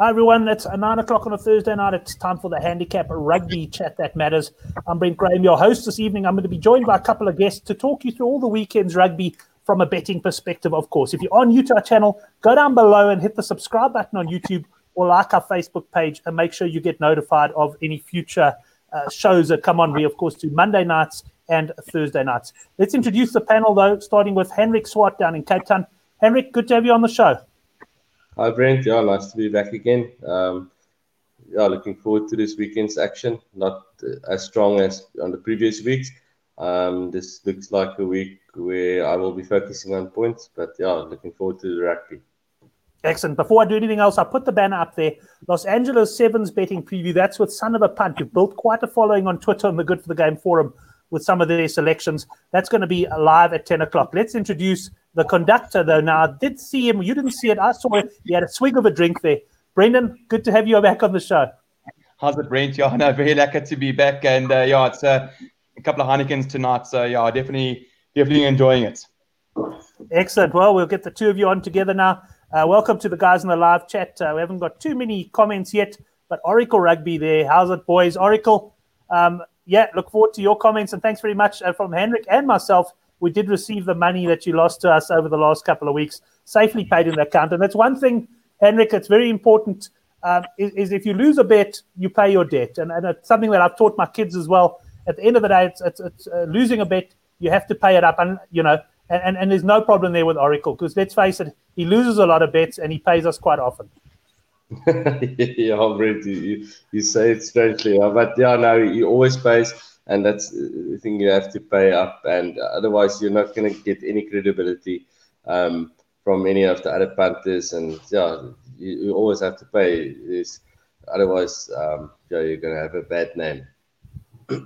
Hi, everyone. It's nine o'clock on a Thursday night. It's time for the handicap rugby chat that matters. I'm Brent Graham, your host this evening. I'm going to be joined by a couple of guests to talk you through all the weekend's rugby from a betting perspective, of course. If you're on YouTube our channel, go down below and hit the subscribe button on YouTube or like our Facebook page and make sure you get notified of any future uh, shows that come on. We, of course, do Monday nights and Thursday nights. Let's introduce the panel, though, starting with Henrik Swart down in Cape Town. Henrik, good to have you on the show. Hi, Brent. Yeah, nice to be back again. Um, yeah, looking forward to this weekend's action. Not as strong as on the previous weeks. Um, this looks like a week where I will be focusing on points, but yeah, looking forward to the rugby. Excellent. Before I do anything else, I put the banner up there. Los Angeles Sevens betting preview. That's with Son of a Punt, who built quite a following on Twitter and the Good for the Game forum with some of their selections. That's going to be live at 10 o'clock. Let's introduce the conductor, though, now, I did see him. You didn't see it. I saw it. He had a swig of a drink there. Brendan, good to have you back on the show. How's it, Brent? Yeah, no, very lucky to be back. And uh, yeah, it's uh, a couple of Heinekens tonight. So yeah, definitely, definitely enjoying it. Excellent. Well, we'll get the two of you on together now. Uh, welcome to the guys in the live chat. Uh, we haven't got too many comments yet, but Oracle Rugby there. How's it, boys? Oracle, um, yeah, look forward to your comments. And thanks very much uh, from Henrik and myself we did receive the money that you lost to us over the last couple of weeks safely paid in the account. And that's one thing, Henrik, it's very important um, is, is, if you lose a bet, you pay your debt. And, and it's something that I've taught my kids as well. At the end of the day, it's, it's, it's uh, losing a bet, you have to pay it up. And, you know, and, and, and there's no problem there with Oracle because let's face it, he loses a lot of bets and he pays us quite often. yeah, Brent, you, you say it but yeah, no, he always pays and that's the thing you have to pay up, and otherwise you're not going to get any credibility um, from any of the other punters, and yeah, you, you always have to pay. This, otherwise, um, yeah, you're going to have a bad name.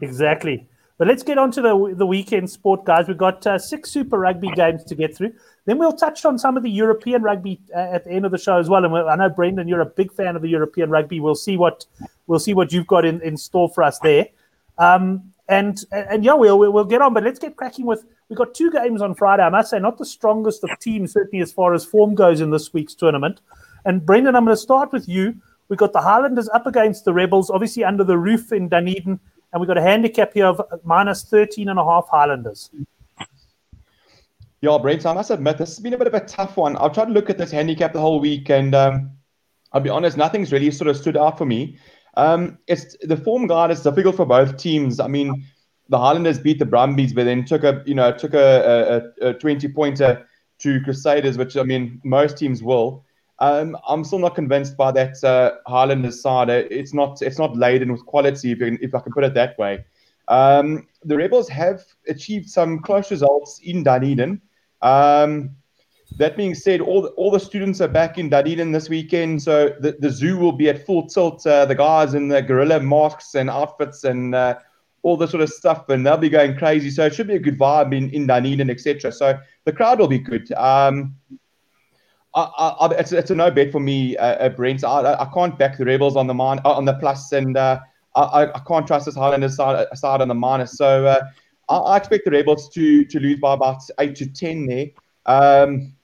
Exactly. But let's get on to the, the weekend sport, guys. We've got uh, six Super Rugby games to get through. Then we'll touch on some of the European rugby uh, at the end of the show as well. And I know Brendan, you're a big fan of the European rugby. We'll see what we'll see what you've got in, in store for us there. Um, and and yeah, we'll we'll get on, but let's get cracking with. We've got two games on Friday. I must say, not the strongest of teams, certainly as far as form goes in this week's tournament. And Brendan, I'm going to start with you. We've got the Highlanders up against the Rebels, obviously under the roof in Dunedin, and we've got a handicap here of minus 13 and a half Highlanders. Yeah, Brent, I must admit, this has been a bit of a tough one. I've tried to look at this handicap the whole week, and um, I'll be honest, nothing's really sort of stood out for me. Um, it's the form guide is difficult for both teams. I mean, the Highlanders beat the Brumbies, but then took a you know took a, a, a twenty pointer to Crusaders, which I mean most teams will. Um, I'm still not convinced by that uh, Highlanders side. It's not it's not laden with quality, if, can, if I can put it that way. Um, the Rebels have achieved some close results in Dunedin. Um, that being said, all the, all the students are back in Dunedin this weekend, so the, the zoo will be at full tilt. Uh, the guys in the gorilla masks and outfits and uh, all the sort of stuff, and they'll be going crazy. So it should be a good vibe in, in Dunedin, etc. So the crowd will be good. Um, I, I, it's, it's a no bet for me, uh Brent. I, I can't back the Rebels on the min- uh, on the plus, and uh, I, I can't trust this Highlanders side, side on the minus. So uh, I, I, expect the Rebels to to lose by about eight to ten there. Um,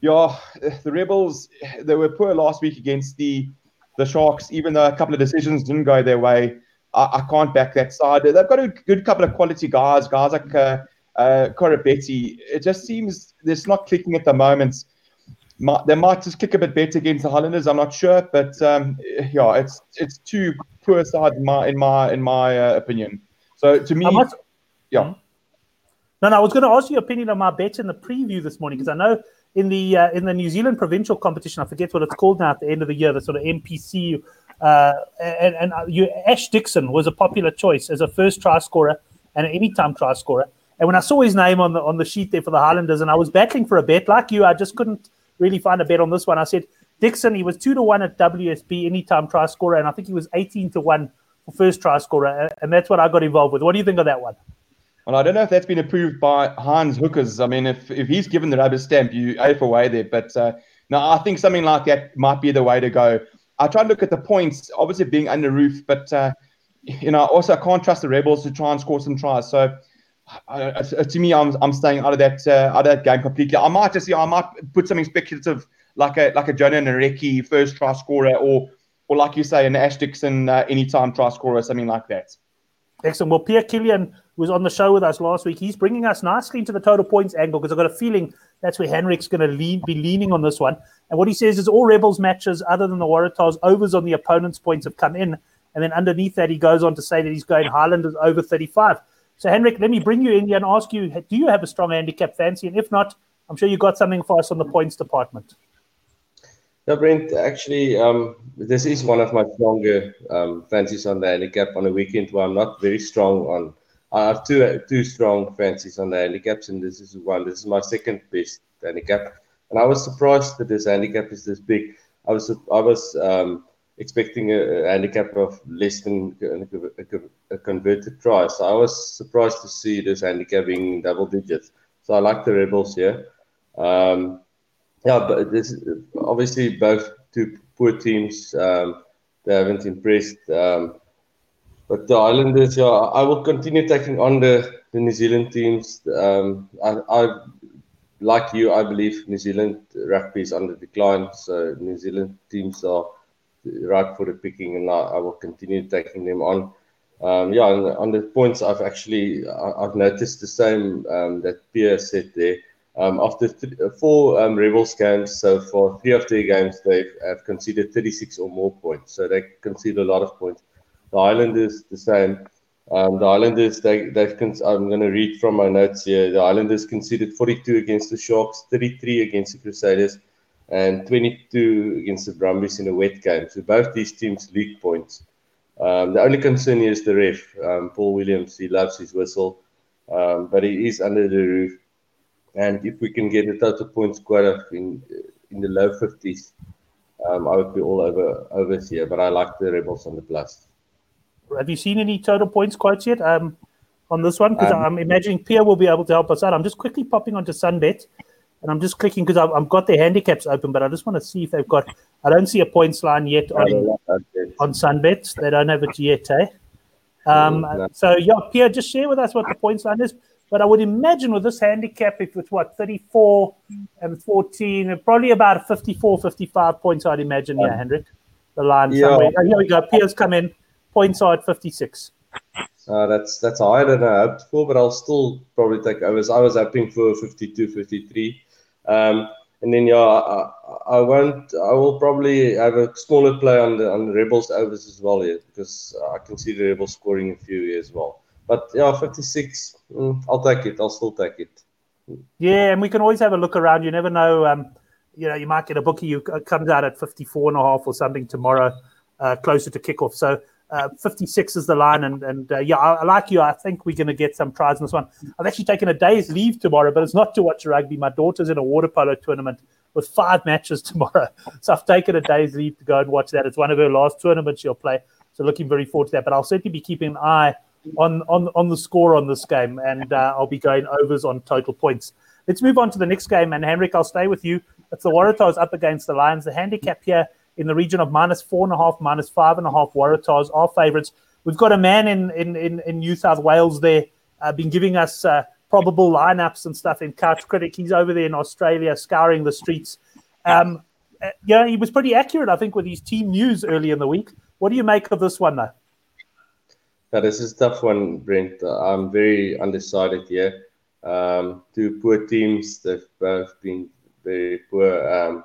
yeah, the Rebels they were poor last week against the the Sharks, even though a couple of decisions didn't go their way. I, I can't back that side. They've got a good couple of quality guys, guys like uh, uh, It just seems it's not clicking at the moment. Might, they might just kick a bit better against the Highlanders. I'm not sure, but um, yeah, it's it's too poor side in my in my in my uh, opinion. So to me, much, yeah. Hmm? No, no, I was going to ask your opinion on my bet in the preview this morning because I know in the uh, in the New Zealand provincial competition. I forget what it's called now at the end of the year. The sort of NPC. Uh, and and uh, you, Ash Dixon was a popular choice as a first try scorer and an anytime try scorer. And when I saw his name on the on the sheet there for the Highlanders, and I was battling for a bet like you, I just couldn't really find a bet on this one. I said Dixon, he was two to one at WSB anytime try scorer, and I think he was eighteen to one for first try scorer, and that's what I got involved with. What do you think of that one? Well, I don't know if that's been approved by Hans Hookers. I mean, if, if he's given the rubber stamp, you A for way there. But uh, no, I think something like that might be the way to go. I try to look at the points, obviously being under roof, but uh, you know, also I can't trust the Rebels to try and score some tries. So to me, I'm, I'm staying out of that uh, out of that game completely. I might just, you know, I might put something speculative like a like a Jona Nareki first try scorer or or like you say, an Ash Dixon uh, anytime try scorer or something like that. Excellent. Well, Pierre Killian was on the show with us last week. He's bringing us nicely into the total points angle because I've got a feeling that's where Henrik's going to lean, be leaning on this one. And what he says is all Rebels matches, other than the Waratahs, overs on the opponent's points have come in. And then underneath that, he goes on to say that he's going Highlanders over 35. So, Henrik, let me bring you in here and ask you do you have a strong handicap fancy? And if not, I'm sure you've got something for us on the points department. Yeah, Brent, actually, um, this is one of my stronger um, fancies on the handicap on a weekend where I'm not very strong on. I have two two strong fancies on the handicaps, and this is one. This is my second best handicap, and I was surprised that this handicap is this big. I was I was um, expecting a, a, handicap of less than a, a, converted try, so I was surprised to see this handicap being double digits. So I like the Rebels here. Um, yeah, but this obviously both two poor teams. Um, they haven't impressed. Um, but the Islanders, yeah, I will continue taking on the, the New Zealand teams. Um, I, I, like you, I believe New Zealand rugby is under decline, so New Zealand teams are right for the picking, and I, I will continue taking them on. Um, yeah, on, on, the points, I've actually I, have noticed the same um, that Pierre said there. Um, after th- four um, Rebels games, so for three of their games, they have conceded 36 or more points. So they concede a lot of points. The Islanders, the same. Um, the Islanders, they, they've con- I'm going to read from my notes here. The Islanders conceded 42 against the Sharks, 33 against the Crusaders, and 22 against the Brumbies in a wet game. So both these teams leak points. Um, the only concern is the ref, um, Paul Williams. He loves his whistle, um, but he is under the roof. And if we can get a total points quota in in the low 50s, um, I would be all over over here. But I like the Rebels on the plus. Have you seen any total points quotes yet um, on this one? Because um, I'm imagining Pierre will be able to help us out. I'm just quickly popping onto Sunbet, and I'm just clicking because I've, I've, got their handicaps open, but I just want to see if they've got. I don't see a points line yet on on Sunbet. They don't have it yet, eh? Um, so yeah, Pierre, just share with us what the points line is. But I would imagine with this handicap, if it's what 34 and 14, probably about 54, 55 points, I'd imagine. Yeah, Hendrik, the line yeah. somewhere. Oh, here we go. Pierre's come in. Points are at 56. Uh, that's that's higher than I hoped for, but I'll still probably take overs. I was hoping for 52, 53. Um, and then yeah, I, I, won't. I will probably have a smaller play on the on the Rebels overs as well here because I can see the Rebels scoring a few here as well. But yeah, 56, mm, I'll take it. I'll still take it. Yeah, and we can always have a look around. You never know. Um, you know, you might get a bookie who comes out at 54 and a half or something tomorrow, uh, closer to kickoff. So uh, 56 is the line. And, and uh, yeah, I, I, like you. I think we're going to get some tries in this one. I've actually taken a day's leave tomorrow, but it's not to watch rugby. My daughter's in a water polo tournament with five matches tomorrow. So I've taken a day's leave to go and watch that. It's one of her last tournaments she'll play. So looking very forward to that. But I'll certainly be keeping an eye on on on the score on this game, and uh, I'll be going overs on total points. Let's move on to the next game, and Henrik, I'll stay with you. It's the Waratahs up against the Lions. The handicap here in the region of minus four and a half, minus five and a half. Waratahs are favourites. We've got a man in in in, in New South Wales there, uh, been giving us uh, probable lineups and stuff in Couch Critic. He's over there in Australia scouring the streets. Um, uh, yeah, he was pretty accurate, I think, with his team news early in the week. What do you make of this one, though? Yeah, this is tough one, Brent. I'm very undecided here. Um, two poor teams. They've both been very poor. Um,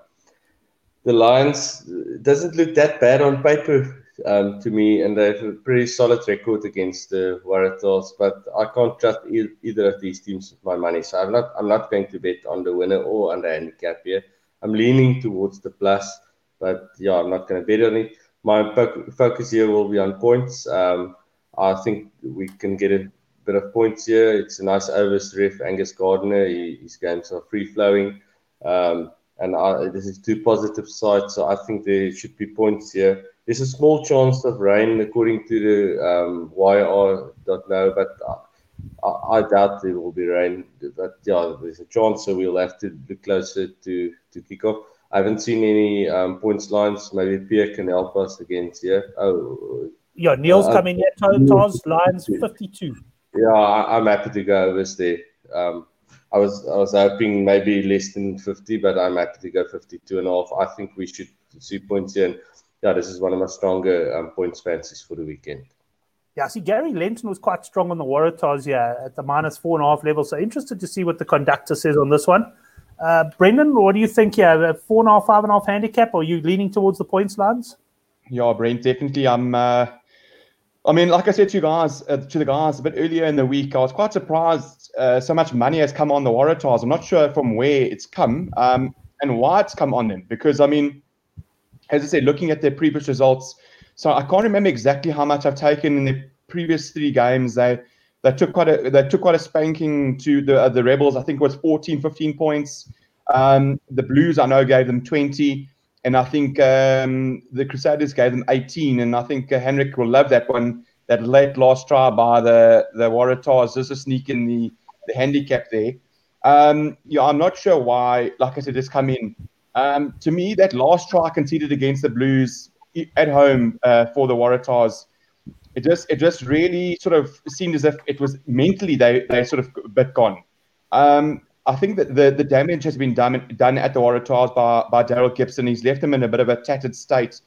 the Lions doesn't look that bad on paper um, to me, and they have a pretty solid record against the Waratahs. But I can't trust e- either of these teams with my money, so I'm not. I'm not going to bet on the winner or on the handicap here. I'm leaning towards the plus, but yeah, I'm not going to bet on it. My focus here will be on points. Um, I think we can get a bit of points here. It's a nice overs ref, Angus Gardner. He, his games are free flowing. Um, and I, this is two positive sides, so I think there should be points here. There's a small chance of rain, according to the um, yr.no, but I, I, doubt there will be rain. But yeah, there's a chance, so we'll have to look closer to, to kick off. I haven't seen any um, points lines. Maybe Pierre can help us against here. Oh, yeah, Neil's uh, coming here. Taz lines 52. Yeah, I, am happy to go over there. Um, I was I was hoping maybe less than 50, but I'm happy to go 52 and a half. I think we should see points here. And yeah, this is one of my stronger um, points fancies for the weekend. Yeah, see, Gary Lenton was quite strong on the Waratahs here at the minus four and a half level. So interested to see what the conductor says on this one. Uh, Brendan, what do you think here? Four and a half, five and a half handicap? Or are you leaning towards the points lines? Yeah, Brent, definitely. I'm. Uh, I mean, like I said to you guys, uh, to the guys a bit earlier in the week, I was quite surprised uh, so much money has come on the Waratahs. I'm not sure from where it's come um, and why it's come on them. Because I mean, as I said, looking at their previous results, so I can't remember exactly how much I've taken in the previous three games. They they took quite a they took quite a spanking to the uh, the Rebels. I think it was 14, 15 points. Um, the Blues I know gave them 20, and I think um, the Crusaders gave them 18. And I think uh, Henrik will love that one. That late last try by the the Waratahs. There's a sneak in the the handicap there. Um, yeah, I'm not sure why. Like I said, it's come in. Um, to me, that last try conceded against the Blues at home uh, for the Waratahs, it just it just really sort of seemed as if it was mentally they they sort of bit gone. Um, I think that the, the damage has been done done at the Waratahs by by Daryl Gibson. He's left them in a bit of a tattered state,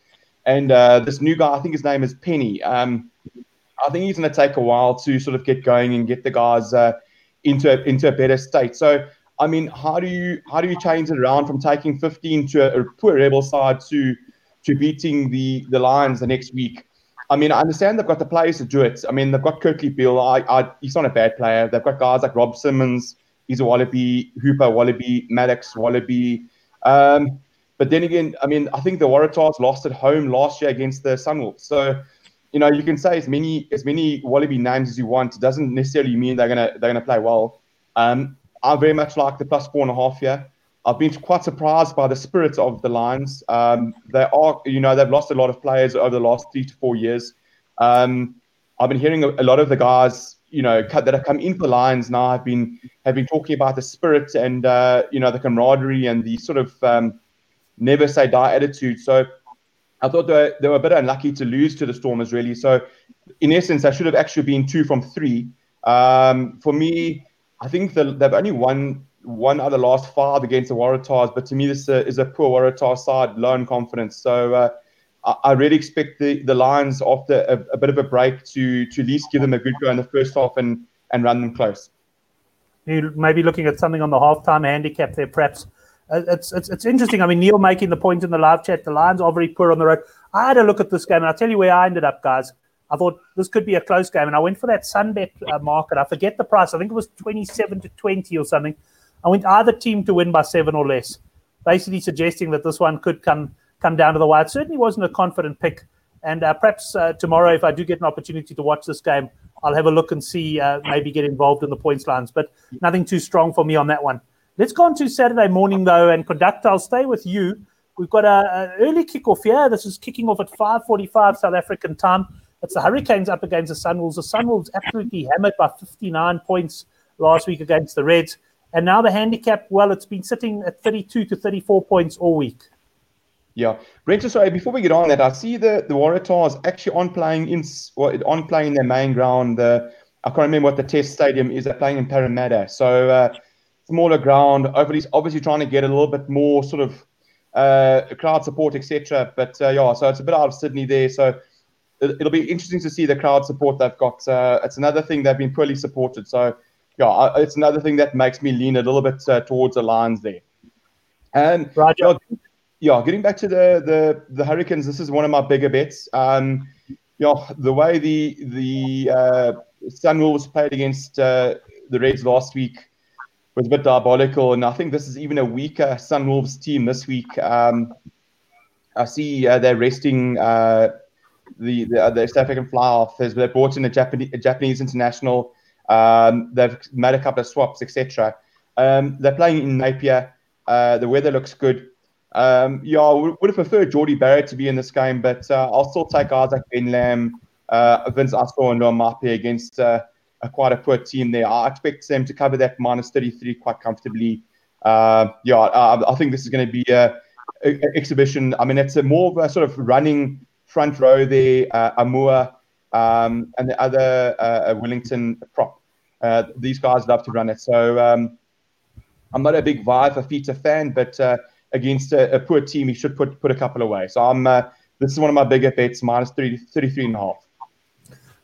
and uh, this new guy, I think his name is Penney. Um, I think he's going to take a while to sort of get going and get the guys uh, into a, into a better state. So I mean, how do you how do you change it around from taking 15 to a, a poor rebel side to to beating the the Lions the next week? I mean, I understand they've got the players to do it. I mean, they've got Kurtley Beale. I, I, he's not a bad player. They've got guys like Rob Simmons. He's a Wallaby. Hooper Wallaby. Maddocks Wallaby. Um, but then again, I mean, I think the Waratahs lost at home last year against the Sunwolves. So, you know, you can say as many as many Wallaby names as you want. It doesn't necessarily mean they're gonna they're gonna play well. Um, I very much like the plus four and a half here. I've been quite surprised by the spirit of the Lions. Um, they are, you know, they've lost a lot of players over the last three to four years. Um, I've been hearing a, a, lot of the guys, you know, that have come in for Lions now have been have been talking about the spirit and uh, you know the camaraderie and the sort of um, never say die attitude. So I thought they were, they were a bit unlucky to lose to the Stormers, really. So in essence, I should have actually been two from three. Um, for me, I think the, they've only won one other last five against the Waratahs, but to me, this uh, is a poor Waratah side, low in confidence. So uh, I, really expect the, the Lions, after a, a, bit of a break, to to at least give them a good go in the first half and, and run them close. You maybe looking at something on the halftime handicap there, perhaps. Uh, it's, it's it's interesting. I mean, Neil making the point in the live chat. The Lions are very poor on the road. I had a look at this game, and I'll tell you where I ended up, guys. I thought this could be a close game, and I went for that Sunbet uh, market. I forget the price. I think it was twenty-seven to twenty or something. I went either team to win by seven or less, basically suggesting that this one could come come down to the wire. It certainly wasn't a confident pick, and uh, perhaps uh, tomorrow, if I do get an opportunity to watch this game, I'll have a look and see uh, maybe get involved in the points lines. But nothing too strong for me on that one. Let's go on to Saturday morning though, and conductor, I'll stay with you. We've got an early kickoff here. This is kicking off at 5:45 South African time. It's the Hurricanes up against the Sunwolves. The Sunwolves absolutely hammered by 59 points last week against the Reds. And now the handicap, well, it's been sitting at 32 to 34 points all week. Yeah, Brent, sorry, before we get on that, I see the, the Waratahs actually on playing in on playing their main ground. The, I can't remember what the test stadium is. They're playing in Parramatta. So uh, smaller ground, obviously, obviously trying to get a little bit more sort of uh, crowd support, etc. But uh, yeah, so it's a bit out of Sydney there. So it'll be interesting to see the crowd support they've got. Uh, it's another thing they've been poorly supported. So, yeah, it's another thing that makes me lean a little bit uh, towards the Lions there. And yeah, yeah, getting back to the, the the Hurricanes, this is one of my bigger bets. Um, yeah, the way the the uh, Sunwolves played against uh, the Reds last week was a bit diabolical, and I think this is even a weaker Sunwolves team this week. Um, I see uh, they're resting uh, the the, uh, the South African fly off. They brought in a Japanese, a Japanese international. Um, they've made a couple of swaps, etc. Um, they're playing in Napier. Uh, the weather looks good. Um, yeah, I would, have preferred Jordie Barrett to be in this game, but uh, I'll still take guys like Ben Lam, uh, Vince Aso, and Mapi against uh, a quite a poor team there. I expect them to cover that minus 33 quite comfortably. Uh, yeah, I, I, think this is going to be a, a, exhibition. I mean, it's a more of a sort of running front row there, uh, Aumua, um, and the other uh, Wellington prop. Uh, these guys love to run it. So um, I'm not a big Vaea Fifita fan, but uh, against a, a, poor team, he should put put a couple away. So I'm uh, this is one of my bigger bets, minus 30, 33 and a half.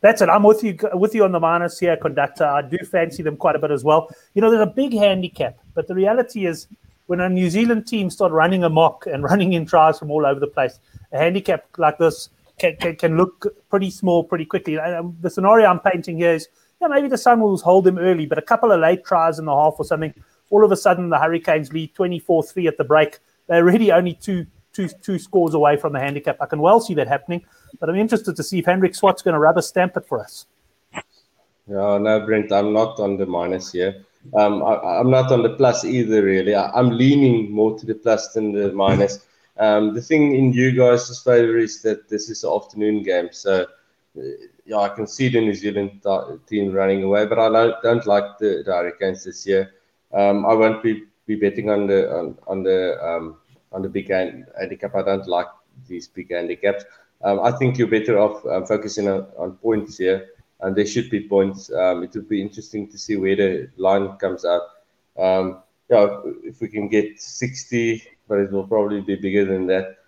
That's it. I'm with you with you on the minus here, conductor. I do fancy them quite a bit as well. You know, there's a big handicap, but the reality is when a New Zealand team start running amok and running in tries from all over the place, a handicap like this can, can, can look pretty small pretty quickly. Um, the scenario I'm painting here is yeah, maybe the Sun will hold them early, but a couple of late tries in the half or something, all of a sudden the Hurricanes lead 24 3 at the break. They're really only two, two, two scores away from the handicap. I can well see that happening, but I'm interested to see if Hendrik Swart's going to rubber stamp it for us. Yeah, no, Brent, I'm not on the minus here. Um, I, am not on the plus either, really. I, am leaning more to the plus than the minus. Um, the thing in you guys' favor is that this is an afternoon game, so yeah, I can see the New Zealand team running away, but I don't, don't like the, the Hurricanes this year. Um, I won't be, be betting on the on, on the um, on the big handicap. I don't like these big handicaps. Um, I think you're better off um, focusing on, on points here, and there should be points. Um, it would be interesting to see where the line comes out. Um, yeah, if we can get 60, but it will probably be bigger than that.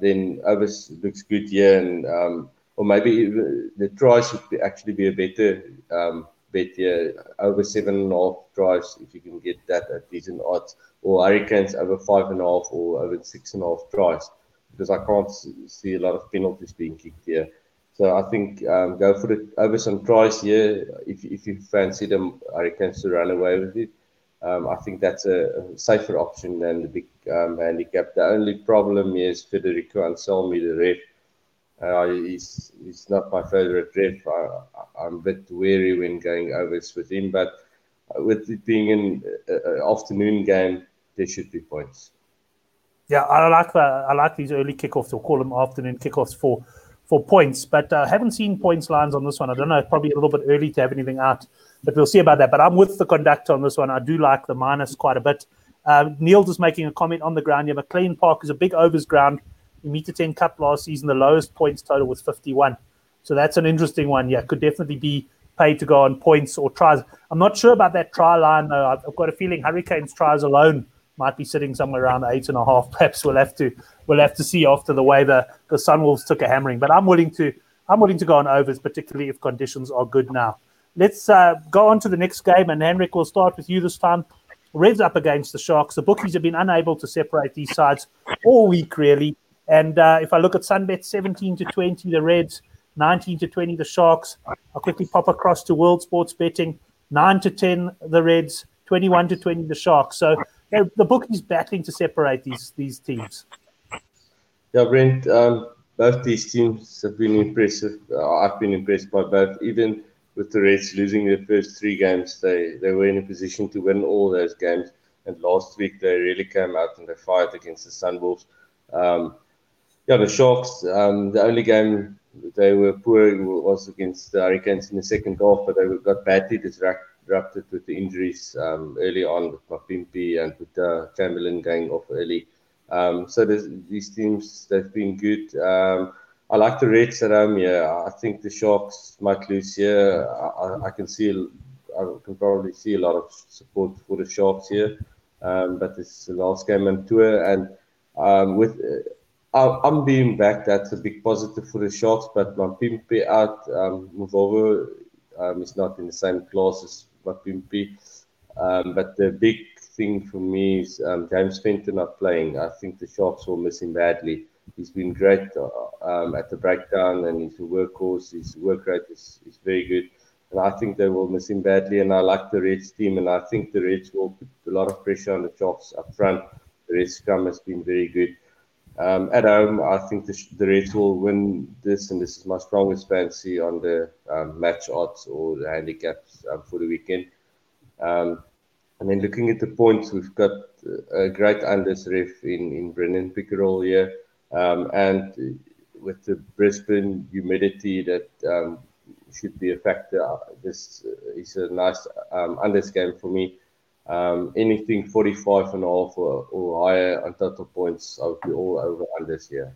then overs looks good here, and or maybe the tries should be, actually be a better um, bet here, over seven and a half tries if you can get that at decent odds, or Hurricanes over five and a half or over six and a half tries, because I can't see a lot of penalties being kicked here. So I think um, go for the over some tries here if if you fancy them Hurricanes to run away with it. Um, I think that's a, a, safer option than the big um, handicap. The only problem is Federico Anselmi, the ref uh, he's, he's not my favorite ref. I, am a bit wary when going overs with him, but with it being an afternoon game, there should be points. Yeah, I like that. I like these early kickoffs, or call them afternoon kickoffs for for points. But I uh, haven't seen points lines on this one. I don't know. Probably a little bit early to have anything out, but we'll see about that. But I'm with the conductor on this one. I do like the minus quite a bit. Uh, Neil just making a comment on the ground here. McLean Park is a big overs ground. Mitre 10 Cup last season, the lowest points total was 51. So that's an interesting one. Yeah, could definitely be paid to go on points or tries. I'm not sure about that try line though. I've got a feeling Hurricanes tries alone might be sitting somewhere around eight and a half. Perhaps we'll have to we'll have to see after the way the the Sunwolves took a hammering. But I'm willing to I'm willing to go on overs, particularly if conditions are good now. Let's uh, go on to the next game, and Henrik, we'll start with you this time. Reds up against the Sharks. The bookies have been unable to separate these sides all week, really. And uh, if I look at Sunbet 17 to 20, the Reds, 19 to 20, the Sharks. I'll quickly pop across to World Sports Betting, 9 to 10, the Reds, 21 to 20, the Sharks. So the book is battling to separate these these teams. Yeah, Brent, um, both these teams have been impressive. Uh, I've been impressed by both. Even with the Reds losing their first three games, they, they were in a position to win all those games. And last week, they really came out and they fight against the Sunwolves. Um, yeah, the Sharks. Um, the only game they were poor was against the Hurricanes in the second half, but they got badly disrupted with the injuries um, early on with Mapimpi and with uh, Chamberlain going off early. Um, so these teams they've been good. Um, I like the Reds at home. Yeah, I think the Sharks might lose here. I, I, can see, I can probably see a lot of support for the Sharks here. Um, but it's the last game on tour, and um, with I'm being back. That's a big positive for the Sharks, but Mapimpi out. Um, Mvovo um, is not in the same class as Mapimpi. Um, but the big thing for me is um, James Venter not playing. I think the Sharks will miss him badly. He's been great uh, um, at the breakdown and he's a workhorse. His work rate is, is very good. And I think they will miss him badly. And I like the Reds team. And I think the Reds will put a lot of pressure on the Sharks up front. The Reds scrum has been very good. Um, at home, I think the, the Reds will win this, and this is my strongest fancy on the um, match odds or the handicaps um, for the weekend. Um, and then looking at the points, we've got a great unders ref in, in Brendon Pickerill here. Um, and with the Brisbane humidity that um, should be a factor, this is a nice unders game for me. Um, anything 45 and a half or, or higher on total points, I would be all over this year.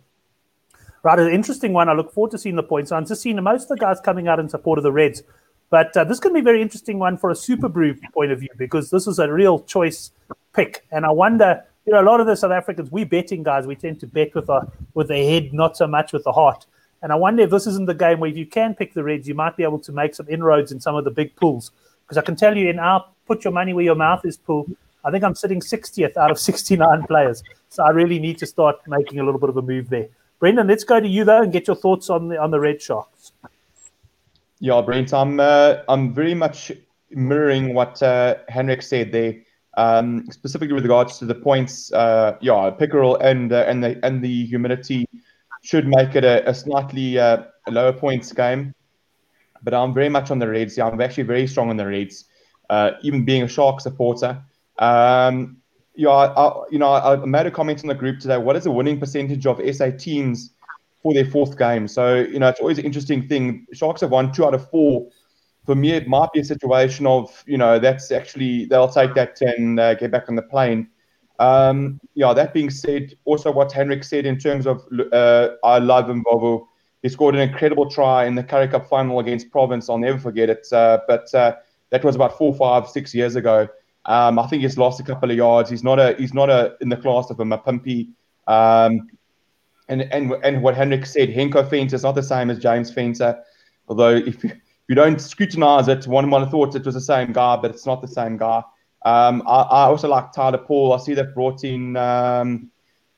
Right, an interesting one. I look forward to seeing the points. I'm just seeing most of the guys coming out in support of the Reds, but uh, this can be a very interesting one for a SuperBru point of view because this is a real choice pick. And I wonder you know, a lot of the South Africans, we betting guys, we tend to bet with our with the head, not so much with the heart. And I wonder if this isn't the game where if you can pick the Reds, you might be able to make some inroads in some of the big pools. Because I can tell you in our put your money where your mouth is pool, I think I'm sitting 60th out of 69 players. So I really need to start making a little bit of a move there. Brendan, let's go to you though and get your thoughts on the on the Red Sharks. Yeah, Brent, I'm uh, I'm very much mirroring what uh, Henrik said there, um, specifically with regards to the points. Uh, yeah, Pickerill and uh, and the and the humidity should make it a, a slightly uh, lower points game. But I'm very much on the Reds. Yeah, I'm actually very strong on the Reds, uh, even being a Shark supporter. Um, yeah, I, you know, I, made a comment in the group today. What is the winning percentage of SA teams for their fourth game? So, you know, it's always an interesting thing. Sharks have won two out of four. For me, it might be a situation of, you know, that's actually, they'll take that and uh, get back on the plane. Um, yeah, that being said, also what Henrik said in terms of uh, I love Mvovo. He scored an incredible try in the Currie Cup final against Province. I'll never forget it. Uh, but uh, that was about four, five, six years ago. Um, I think he's lost a couple of yards. He's not a he's not a in the class of a Mapimpi. Um, and and and what Henrik said, Henko Venter is not the same as James Venter. Although if you, if you don't scrutinize it, one might have thought it was the same guy, but it's not the same guy. Um, I, I, also like Tyler Paul. I see they've brought in um,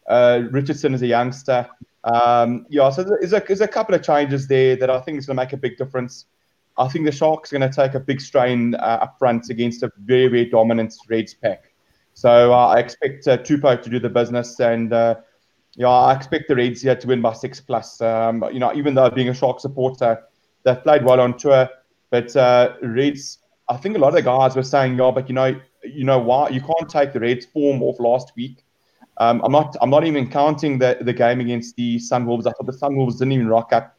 uh, Richardson as a youngster. Um, yeah, so there's a, there's a couple of changes there that I think is going to make a big difference. I think the Sharks are going to take a big strain uh, up front against a very, very dominant Reds pack. So uh, I expect uh, Tupou to do the business, and uh, yeah, I expect the Reds here to win by six plus. Um, you know, even though being a Shark supporter, they've played well on tour, but uh, Reds. I think a lot of the guys were saying, yeah, but you know, you know why you can't take the Reds form off last week. Um, I'm not. I'm not even counting the the game against the Sunwolves. I thought the Sunwolves didn't even rock up.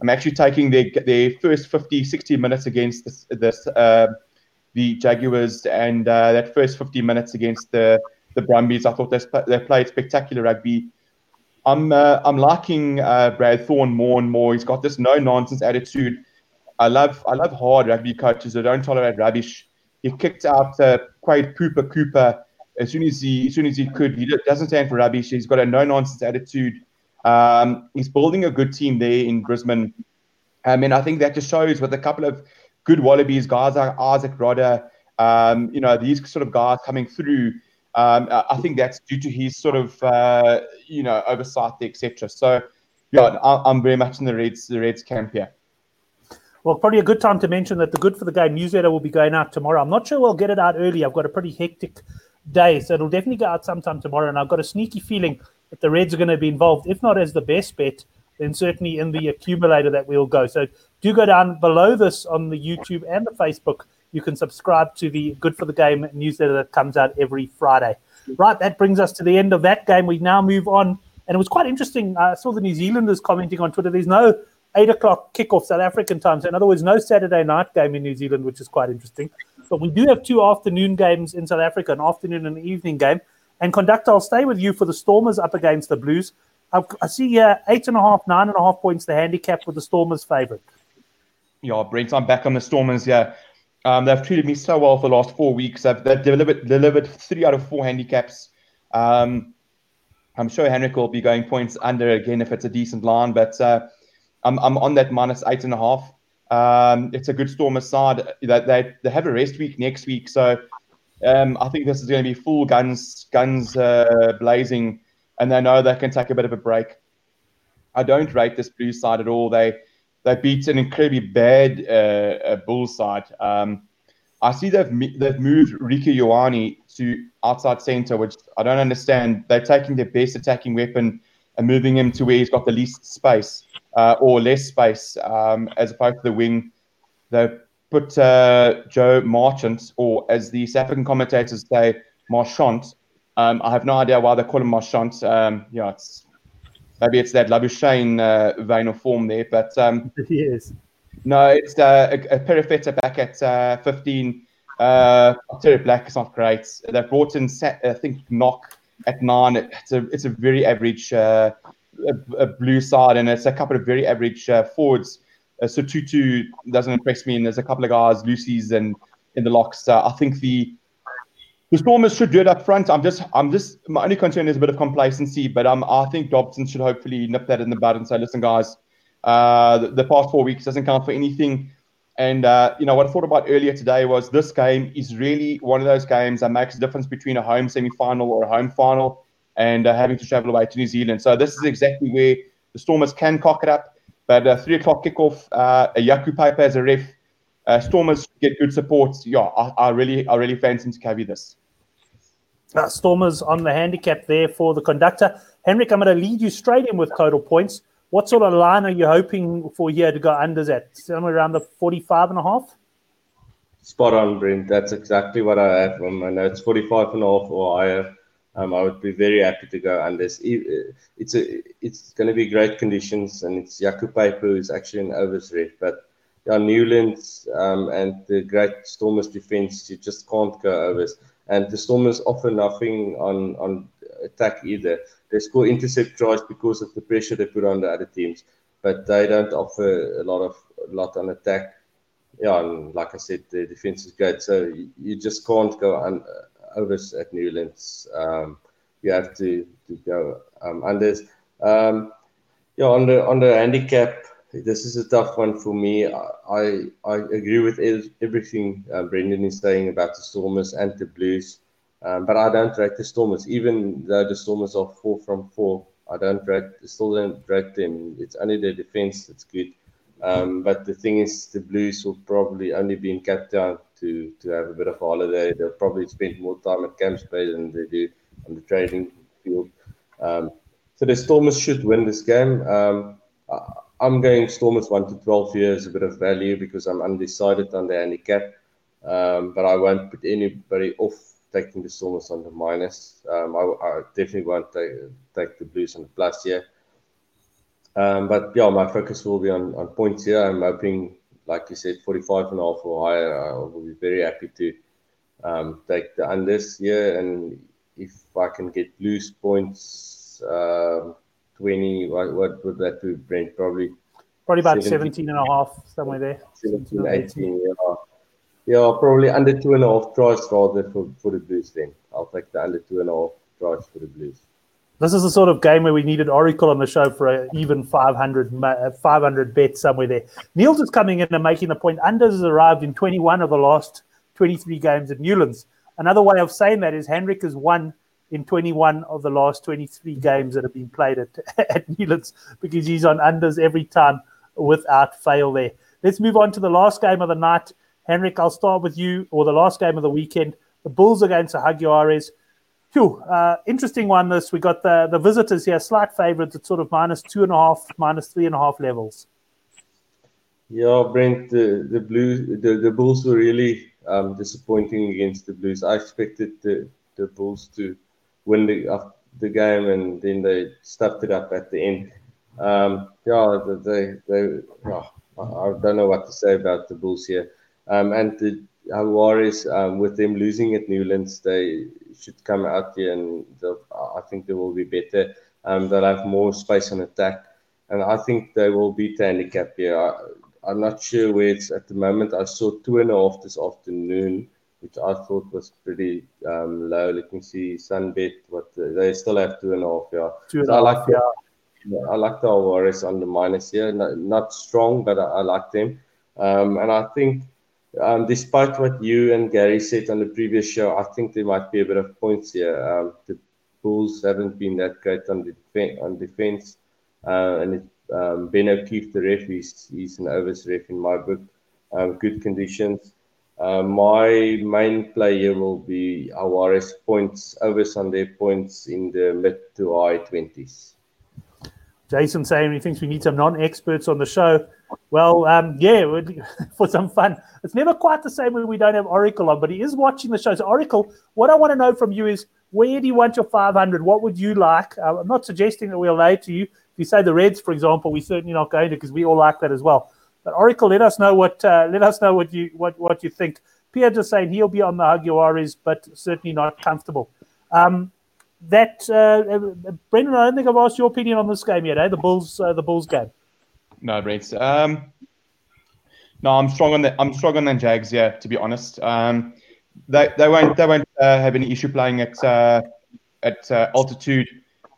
I'm actually taking their their first 50, 60 minutes against this, this uh, the Jaguars and uh, that first 50 minutes against the the Brumbies. I thought they they played spectacular rugby. I'm uh, I'm liking uh, Brad Thorn more and more. He's got this no nonsense attitude. I love I love hard rugby coaches who don't tolerate rubbish. He kicked out uh, Quade Cooper Cooper as soon as he as soon as he could. He doesn't stand for rubbish. He's got a no nonsense attitude. Um, he's building a good team there in Brisbane. I mean, I think that just shows with a couple of good Wallabies, guys like Izack Rodda, um, you know, these sort of guys coming through. Um, I think that's due to his sort of, uh, you know, oversight, etc. So, yeah, I'm very much in the Reds, the Reds camp here. Well, probably a good time to mention that the Good for the Game newsletter will be going out tomorrow. I'm not sure we'll get it out early. I've got a pretty hectic day, so it'll definitely go out sometime tomorrow. And I've got a sneaky feeling that the Reds are going to be involved, if not as the best bet, then certainly in the accumulator that we'll go. So do go down below this on the YouTube and the Facebook. You can subscribe to the Good for the Game newsletter that comes out every Friday. Right, that brings us to the end of that game. We now move on. And it was quite interesting. I saw the New Zealanders commenting on Twitter. There's no eight o'clock kickoff South African time. So, in other words, no Saturday night game in New Zealand, which is quite interesting. But we do have two afternoon games in South Africa, an afternoon and an evening game. And conductor, I'll stay with you for the Stormers up against the Blues. I see here eight and a half, nine and a half points the handicap with the Stormers' favourite. Yeah, Brent, I'm back on the Stormers. Yeah, um, they've treated me so well for the last four weeks. They've, they've delivered delivered three out of four handicaps. Um, I'm sure Henrik will be going points under again if it's a decent line, but uh, I'm, I'm on that minus eight and a half. Um, it's a good Stormers side. They, they, have a rest week next week, so um, I think this is going to be full guns guns uh, blazing and they know they can take a bit of a break. I don't rate this blue side at all. They they beat an incredibly bad uh, bull side. Um, I see they've they've moved Rieko Ioane to outside centre, which I don't understand. They're taking their best attacking weapon and moving him to where he's got the least space uh, or less space um, as opposed to the wing. They put uh, Joe Marchant, or as the South African commentators say, Marchant, um, I have no idea why they call him Marchant. Um, yeah, it's maybe it's that Labuschagne uh, vein of form there, but um, yes. No, it's uh, a, a Perofeta back at uh, 15. Uh, Terry Black is not great. They've brought in, I think, Nock at nine. It's a it's a very average uh, a, a blue side, and it's a couple of very average uh, forwards. Uh, so Tutu doesn't impress me, and there's a couple of guys, Lucy's and in the locks. Uh, I think the the Stormers should do it up front. I'm just, I'm just, my only concern is a bit of complacency, but um, I think Dobson should hopefully nip that in the bud and say, listen, guys, uh, the, the past four weeks doesn't count for anything. And uh, you know what I thought about earlier today was this game is really one of those games that makes a difference between a home semi-final or a home final, and uh, having to travel away to New Zealand. So this is exactly where the Stormers can cock it up. But uh, three o'clock kickoff, uh, a Jaco Peyper as a ref, uh, Stormers get good support. Yeah, I, I really, I really fancy to carry this. Uh, Stormers on the handicap there for the conductor. Henrik, I'm going to lead you straight in with total points. What sort of line are you hoping for here to go under at? Somewhere around the 45 and a half? Spot on, Brent. That's exactly what I have on my notes 45 and a half or higher. Um, I would be very happy to go unders. It's a, it's going to be great conditions, and it's Jaco Peyper who's actually an overs ref. But yeah, Newlands um, and the great Stormers defense, you just can't go overs and the Stormers offer nothing on on attack either. They score intercept tries because of the pressure they put on the other teams, but they don't offer a lot of a lot on attack. Yeah, and like I said, the defense is great, so you, just can't go on uh, overs at Newlands. Um, you have to to go um, unders. Um, yeah, on the on the handicap, this is a tough one for me. I I agree with everything uh, Brendan is saying about the Stormers and the Blues, um, but I don't rate the Stormers. Even though the Stormers are four from four, I don't rate. Still don't rate them. It's only their defense that's good. Um, but the thing is, the Blues will probably only be in Cape Town to to have a bit of a holiday. They'll probably spend more time at Camps Bay than they do on the training field. Um, so the Stormers should win this game. Um, I'm going Stormers 1 to 12 years, a bit of value because I'm undecided on the handicap. Um, but I won't put anybody off taking the Stormers on the minus. Um, I, I, definitely won't take, take, the Blues on the plus here. Um, but yeah, my focus will be on, on points here. I'm hoping, like you said, 45 and a half or higher. I will be very happy to um, take the unders here. And if I can get Blues points, um, 20, what, what would that be, Brent? Probably probably about 17, 17 and a half, somewhere there. 17, 18, yeah. Yeah, probably under two and a half tries rather for, for the Blues then. I'll take the under two and a half tries for the Blues. This is the sort of game where we needed Oracle on the show for an even 500, uh, 500 bet somewhere there. Niels is coming in and making the point. Unders has arrived in 21 of the last 23 games at Newlands. Another way of saying that is Henrik has won in 21 of the last 23 games that have been played at, at Newlands because he's on unders every time without fail there. Let's move on to the last game of the night. Henrik, I'll start with you, or the last game of the weekend. The Bulls against the Jaguares. Phew, uh, interesting one. This we got the the visitors here, slight favourites at sort of minus two and a half, minus three and a half levels. Yeah, Brent, the the Blues, the, the Bulls were really um, disappointing against the Blues. I expected the the Bulls to win the uh, the game, and then they stuffed it up at the end. Um, yeah, they they. Oh, I don't know what to say about the Bulls here. Um, and the Jaguares, um, with them losing at Newlands, they should come out here and I think they will be better. Um, they'll have more space on attack, and I think they will beat the handicap here. I, am not sure where it's at the moment. I saw two and a half this afternoon which I thought was pretty um, low. Let me see, Sunbet, what the, they still have two and a half. Yeah, two and so I like yeah. The, I like the Warriors on the minus here. Not, not strong, but I, I like them. Um, and I think, um, despite what you and Gary said on the previous show, I think there might be a bit of points here. Um, the Bulls haven't been that great on, the, on defense. Uh, and it, um, Ben O'Keeffe, the ref, he's, he's an overs ref in my book. Um, good conditions. Uh, my main player will be Jaguares points over Sunday points in the mid to high 20s. Jason saying he thinks we need some non-experts on the show. Well, um, yeah, for some fun. It's never quite the same when we don't have Oracle on, but he is watching the show. So, Oracle, what I want to know from you is where do you want your 500? What would you like? Uh, I'm not suggesting that we'll lay to you. If you say the Reds, for example, we're certainly not going to because we all like that as well. But Oracle, let us know what uh, let us know what you what, what you think. Pierre just saying he'll be on the Jaguares, but certainly not comfortable. Um, that uh, uh, Brendan, I don't think I've asked your opinion on this game yet. Eh? The Bulls, uh, the Bulls game. No, Brent. Um, no, I'm strong on the I'm strong on the Jags. Yeah, to be honest. Um, they they won't they won't uh, have any issue playing at uh, at uh, altitude.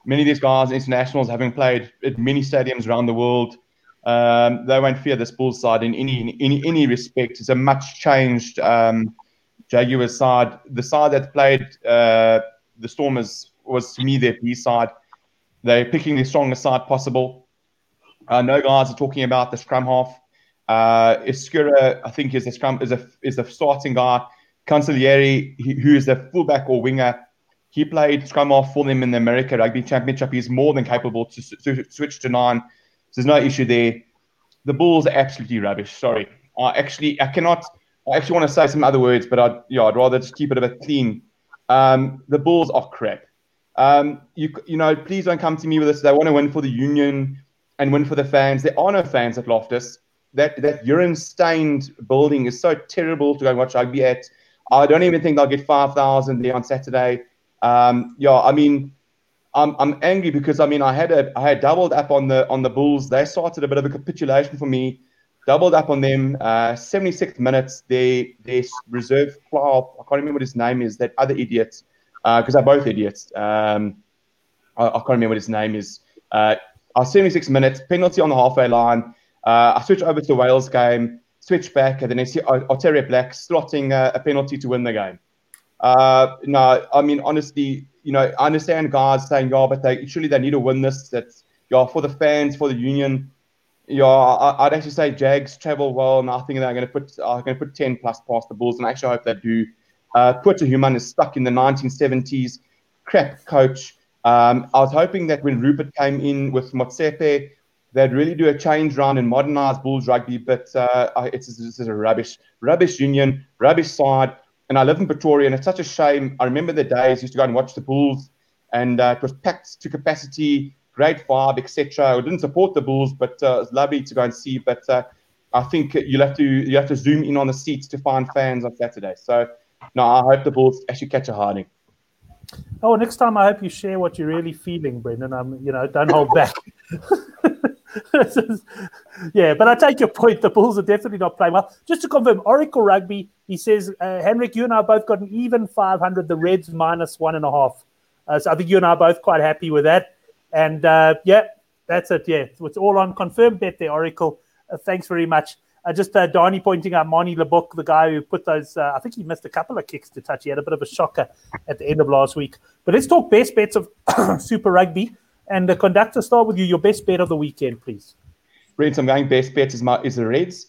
Many of these guys, internationals, having played at many stadiums around the world, um, they won't fear this Bulls side in any in any, any respect. It's a much changed um, Jaguars side. The side that played uh, the Stormers was to me their B side. They're picking the strongest side possible. I know guys are talking about the scrum half. Uh, Ezcurra, I think, is the scrum is a is the starting guy. Cancelliere, who is the fullback or winger, he played scrum half for them in the America Rugby Championship. He's more than capable to, to switch to nine. So there's no issue there. The Bulls are absolutely rubbish. Sorry, I actually I cannot. I actually want to say some other words, but I'd yeah I'd rather just keep it a bit clean. Um, the Bulls are crap. Um, you you know please don't come to me with this. They want to win for the union and win for the fans. There are no fans at Loftus. That that urine stained building is so terrible to go and watch rugby at. I don't even think they'll get five thousand there on Saturday. Um, yeah, I mean, I'm I'm angry because I mean I had a I had doubled up on the on the Bulls. They started a bit of a capitulation for me. Doubled up on them. Uh, 76th minutes. They they reserve player. I can't remember what his name is. That other idiot. Because uh, they're both idiots. Um, I, I, can't remember what his name is. Uh, 76 minutes penalty on the halfway line. Uh, I switch over to the Wales game, switch back, and then I see Otere Black slotting uh, a penalty to win the game. Uh, no, I mean, honestly, you know, I understand guys saying, yeah, but they surely they need to win this. That's yeah, for the fans, for the union. Yeah, I, would actually say Jags travel well, and I think they're going to put are going to put ten plus past the Bulls, and actually I actually hope they do. Uh, Pote Human is stuck in the 1970s, crap coach. Um, I was hoping that when Rupert came in with Motsepe, they'd really do a change round and modernize Bulls rugby, but uh, it's, it's, a rubbish, rubbish union, rubbish side. And I live in Pretoria, and it's such a shame. I remember the days used to go and watch the Bulls, and uh, it was packed to capacity, great vibe, etc. I didn't support the Bulls, but uh, it was lovely to go and see. But uh, I think you'll have to you have to zoom in on the seats to find fans on Saturday. So no, I hope the Bulls actually catch a harding. Oh, next time I hope you share what you're really feeling, Brendan. I'm, you know, don't hold back. yeah, but I take your point. The Bulls are definitely not playing well. Just to confirm, Oracle Rugby, he says, uh, Henrik, you and I both got an even 500, the Reds minus one and a half. Uh, so I think you and I are both quite happy with that. And uh, yeah, that's it. Yeah, it's all on confirmed bet there, Oracle. Uh, thanks very much. Uh, just uh, Donnie pointing out Manie Libbok, the guy who put those, uh, I think he missed a couple of kicks to touch. He had a bit of a shocker at the end of last week. But let's talk best bets of Super Rugby. And the conductor, start with you. Your best bet of the weekend, please. Reds, I'm going best bets is my is the Reds.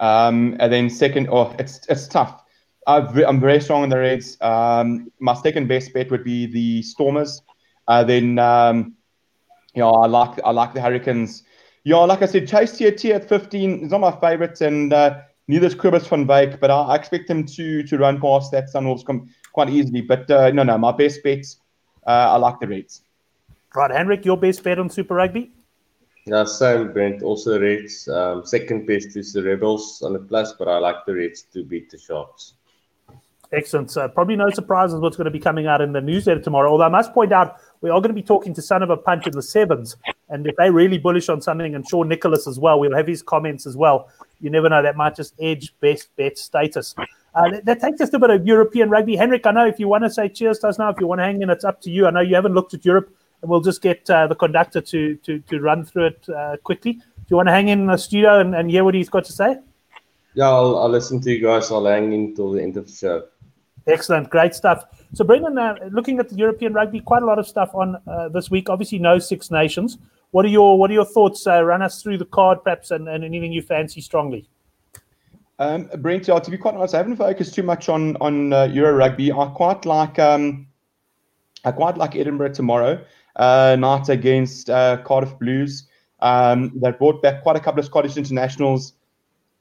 Um, and then second, oh, it's it's tough. i am very strong in the Reds. Um, my second best bet would be the Stormers. Uh, then, um, you know, I like I like the Hurricanes. Yeah, like I said, Chase Tier at 15 is not my favorite, and uh, neither is Kobus van Wyk, but I, I, expect him to to run past that Sunwolves come quite easily. But uh, no, no, my best bets, uh, I like the Reds. Right, Henrik, your best bet on Super Rugby? Yeah, same, Brent. Also the Reds. Um, second best is the Rebels on the plus, but I like the Reds to beat the Sharks. Excellent. So probably no surprises what's going to be coming out in the newsletter tomorrow. Although I must point out we are going to be talking to Son of a Punt in the sevens, and if they're really bullish on something, and Sean Nicholas as well, we'll have his comments as well. You never know; that might just edge best bet status. Uh, that, that, takes us to a bit of European rugby. Henrik, I know if you want to say cheers to us now, if you want to hang in, it's up to you. I know you haven't looked at Europe, and we'll just get uh, the conductor to to to run through it uh, quickly. Do you want to hang in the studio and, and hear what he's got to say? Yeah, I'll, I'll listen to you guys. I'll hang in till the end of the show. Excellent, great stuff. So, Brendan, uh, looking at the European rugby, quite a lot of stuff on uh, this week. Obviously, no Six Nations. What are your What are your thoughts? Uh, run us through the card, perhaps, and, and anything you fancy strongly. Um, Brent, to be quite honest, I haven't focused too much on on uh, Euro rugby. I quite like um, I quite like Edinburgh tomorrow uh, night against uh, Cardiff Blues. Um, they brought back quite a couple of Scottish internationals.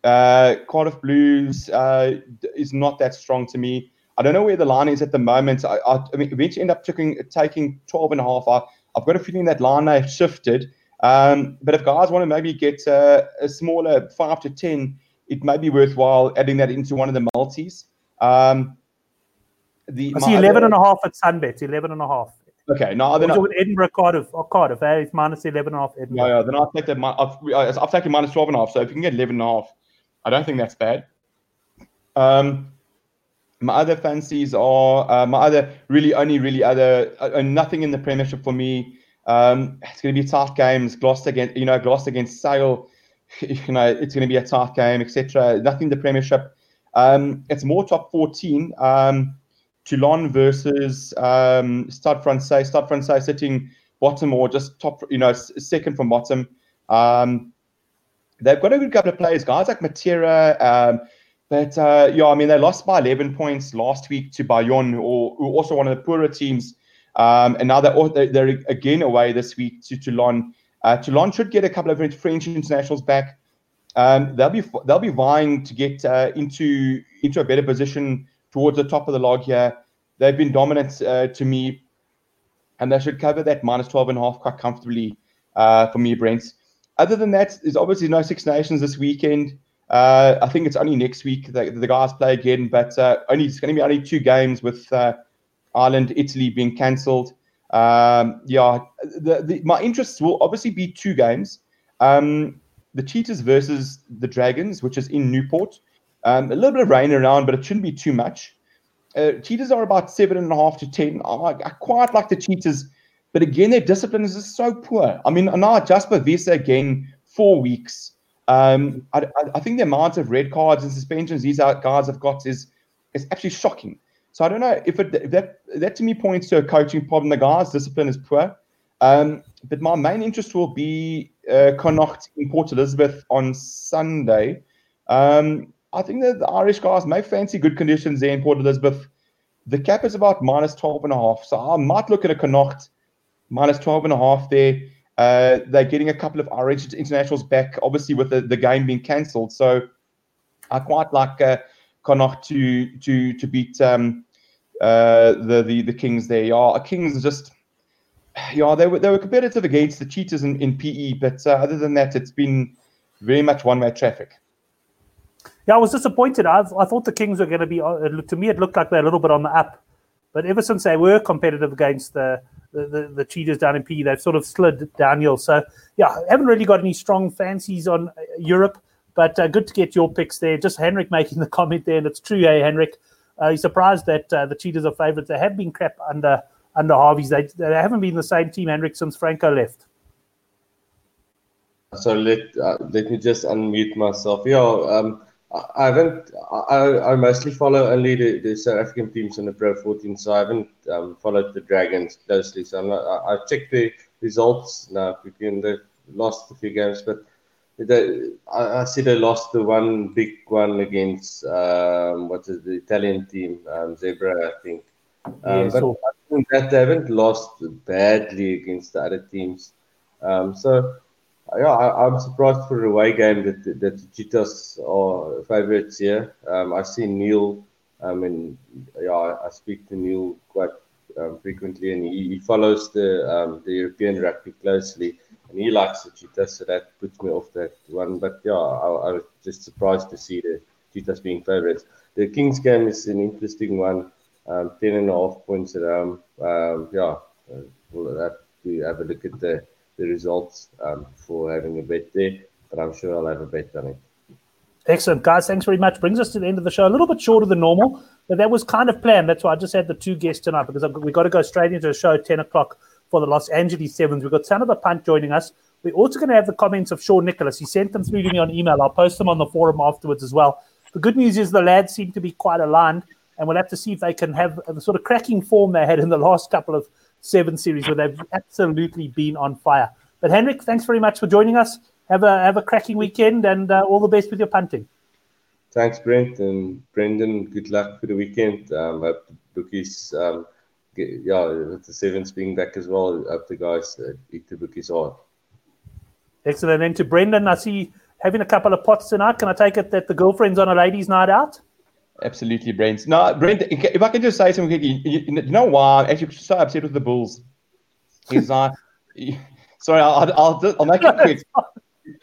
Cardiff Blues is not that strong to me. I don't know where the line is at the moment. I, I, I mean, eventually end up taking, taking 12 and a half. I, have got a feeling that line may have shifted. Um, but if guys want to maybe get uh, a smaller 5 to 10, it may be worthwhile adding that into one of the multis. Um, the, I see 11 other, and a half at Sunbet, 11 and a half. Okay, no, then I, with Edinburgh, Cardiff, or Cardiff, eh? it's minus 11 and a half. Edinburgh. Yeah, yeah, then I'll take that. I've, I've taken minus 12 and a half. So if you can get 11 and a half, I don't think that's bad. Um, my other fancies are uh, my other really only really other uh, nothing in the Premiership for me. Um, it's going to be tough games. Gloucester against you know Gloucester against Sale. You know it's going to be a tough game, etc. Nothing in the Premiership. Um, it's more top 14. Um, Toulon versus um, Stade Francais. Stade Francais sitting bottom or just top, you know, second from bottom. Um, they've got a good couple of players, guys like Matera. Um, but uh, yeah, I mean, they lost by 11 points last week to Bayonne, who, or also one of the poorer teams. Um, and now they're, they're, again away this week to Toulon. Uh, Toulon should get a couple of French internationals back. Um, they'll be they'll be vying to get uh, into into a better position towards the top of the log here. They've been dominant uh, to me, and they should cover that minus 12 and a half quite comfortably uh, for me, Brent. Other than that, there's obviously no Six Nations this weekend. Uh, I think it's only next week that the guys play again, but uh, only it's going to be only two games with uh, Ireland, Italy being cancelled. Um, yeah, the, the, my interests will obviously be two games. Um, the Cheetahs versus the Dragons, which is in Newport. Um, a little bit of rain around, but it shouldn't be too much. Uh, Cheetahs are about seven and a half to ten. I, I quite like the Cheetahs, but again, their discipline is just so poor. I mean, now Jasper Wiese again, four weeks. Um, I, I, think the amount of red cards and suspensions these guys have got is is actually shocking. So I don't know if, it, if that that to me points to a coaching problem. The guys' discipline is poor. Um, but my main interest will be uh, Connacht in Port Elizabeth on Sunday. Um, I think that the Irish guys may fancy good conditions there in Port Elizabeth. The cap is about minus 12 and a half. So I might look at a Connacht minus 12 and a half there. Uh, they're getting a couple of Irish internationals back, obviously with the, the game being cancelled. So I quite like uh, Connacht to to to beat um, uh, the, the the Kings there. Yeah, Kings just yeah, they were they were competitive against the Cheetahs in, in PE, but uh, other than that, it's been very much one way traffic. Yeah, I was disappointed. I, I thought the Kings were going to be. Uh, to me, it looked like they're a little bit on the up, but ever since they were competitive against the the, the, the Cheetahs down in PE, they've sort of slid downhill. So yeah, haven't really got any strong fancies on uh, Europe, but uh, good to get your picks there. Just Henrik making the comment there, and it's true, hey Henrik. Uh, he's surprised that uh, the Cheetahs are favourites. They have been crap under under Hawies. They, they haven't been the same team, Hendrik, since Franco left. So let uh, let me just unmute myself. Yeah, um, I haven't. I, I mostly follow only the, the South African teams in the Pro 14, so I haven't um, followed the Dragons closely. So I'm not, I, have checked the results now. Between they lost a few games, but they, I, I, see they lost the one big one against um, what is the Italian team, um, Zebre, I think. Um, yeah, but so. I think that they haven't lost badly against the other teams. Um, so, yeah, I, am surprised for a away game that that the Cheetahs are favourites here. Um, I see Neil. I mean, yeah, I speak to Neil quite um, frequently, and he, he follows the um, the European rugby closely, and he likes the Cheetahs, so that puts me off that one. But yeah, I, I was just surprised to see the Cheetahs being favourites. The Kings game is an interesting one um, 10 and a half points around. Um, yeah, uh, we'll have to have a look at the, the results um, for having a bet there, but I'm sure I'll have a bet on it. Excellent, guys. Thanks very much. Brings us to the end of the show. A little bit shorter than normal, but that was kind of planned. That's why I just had the two guests tonight because we got to go straight into the show at 10 o'clock for the Los Angeles Sevens. We've got Son of a Punt joining us. We're also going to have the comments of Sean Nicholas. He sent them through to me on email. I'll post them on the forum afterwards as well. The good news is the lads seem to be quite aligned and we'll have to see if they can have the sort of cracking form they had in the last couple of seven series where they've absolutely been on fire. But Henrik, thanks very much for joining us. Have a have a cracking weekend and uh, all the best with your punting. Thanks, Brent and Brendan. Good luck for the weekend. Um, hope the bookies, um, get, yeah, with the sevens being back as well. Hope the guys uh, eat the bookies hard. Excellent. And to Brendan, I see having a couple of pots tonight. Can I take it that the girlfriend's on a ladies' night out? Absolutely, Brent. No, Brent, if I can just say something, you, you know why I'm actually so upset with the Bulls? Is like, sorry, I'll, I'll, I'll make it quick.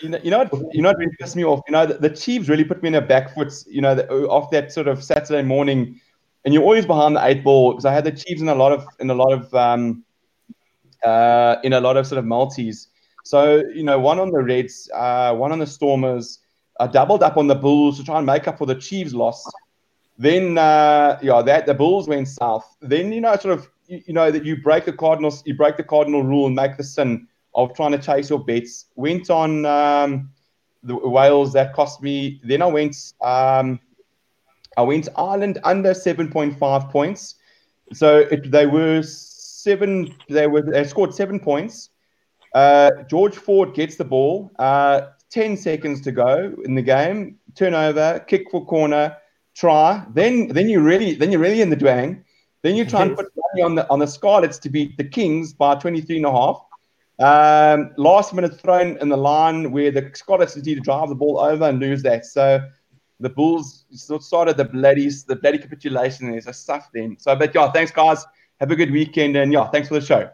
You know, you know what? You know what really pissed me off. You know, the, the Chiefs really put me in a back foot. You know, the, off that sort of Saturday morning, and you're always behind the eight ball because I had the Chiefs in a lot of in a lot of um, uh, in a lot of sort of multis. So you know, one on the Reds, uh, one on the Stormers. I doubled up on the Bulls to try and make up for the Chiefs loss Then uh, yeah, that the Bulls went south. Then you know, sort of you, you know that you break the Cardinals, you break the Cardinal rule and make the sin of trying to chase your bets. Went on um, the Wales that cost me. Then I went um, I went Ireland under seven point five points. So it, they were seven. They were they scored seven points. Uh, George Ford gets the ball. Uh, Ten seconds to go in the game. Turnover, kick for corner, try. Then then you really then you're really in the dwang. Then you try and put money on the on the Scarlets to beat the Kings by 23 and a half. Um, last minute thrown in the line where the Scarlets need to drive the ball over and lose that. So the Bulls started the bloody the bloody capitulation. There's a stuff then. So, but yeah, thanks guys. Have a good weekend and yeah, thanks for the show.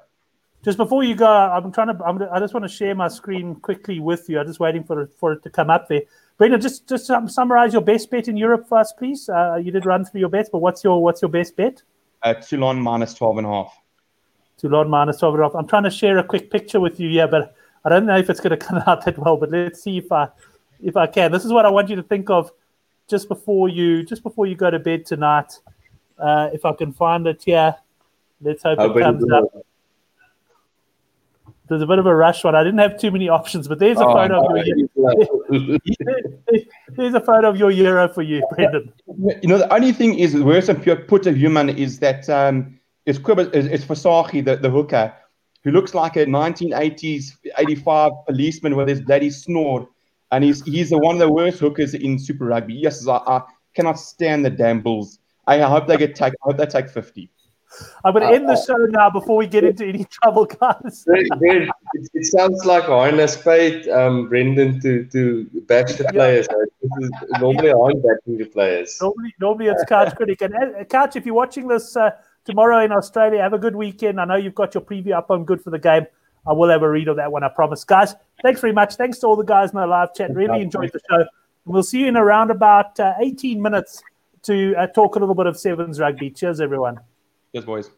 Just before you go, I'm trying to. I'm, i just want to share my screen quickly with you. I'm just waiting for it, for it to come up there. Brendan, just just um, summarize your best bet in Europe for us, please. Uh, you did run through your bets, but what's your what's your best bet? Uh, Toulon minus 12 and a half. Toulon minus 12 and a half. I'm trying to share a quick picture with you, yeah, but I don't know if it's going to come out that well. But let's see if I if I can. This is what I want you to think of just before you just before you go to bed tonight. Uh, if I can find it here, let's hope it comes up there's a bit of a rush one. I didn't have too many options, but there's a oh, photo no, of your there's a photo of your euro for you, Brendan. You know, the only thing is worse than pure Pote Human is that um, it's it's, it's Visagie, the, the hooker, who looks like a 1980s 85 policeman with his bloody snort, and he's he's the, one of the worst hookers in Super Rugby. Yes, I, I cannot stand the damn Bulls. I hope they get take. I hope they take 50. I'm going to end the uh, show now before we get into any trouble, guys. it, it, sounds like Harness paid um, Brendan to, to bash the players. Is, normally, I'm backing the players. Normally, normally it's Couch Critic. And uh, Couch, if you're watching this uh, tomorrow in Australia, have a good weekend. I know you've got your preview up on Good for the Game. I will have a read of that one, I promise. Guys, thanks very much. Thanks to all the guys in the live chat. Really enjoyed the show. we'll see you in around about uh, 18 minutes to uh, talk a little bit of Sevens rugby. Cheers, everyone. Cheers, boys.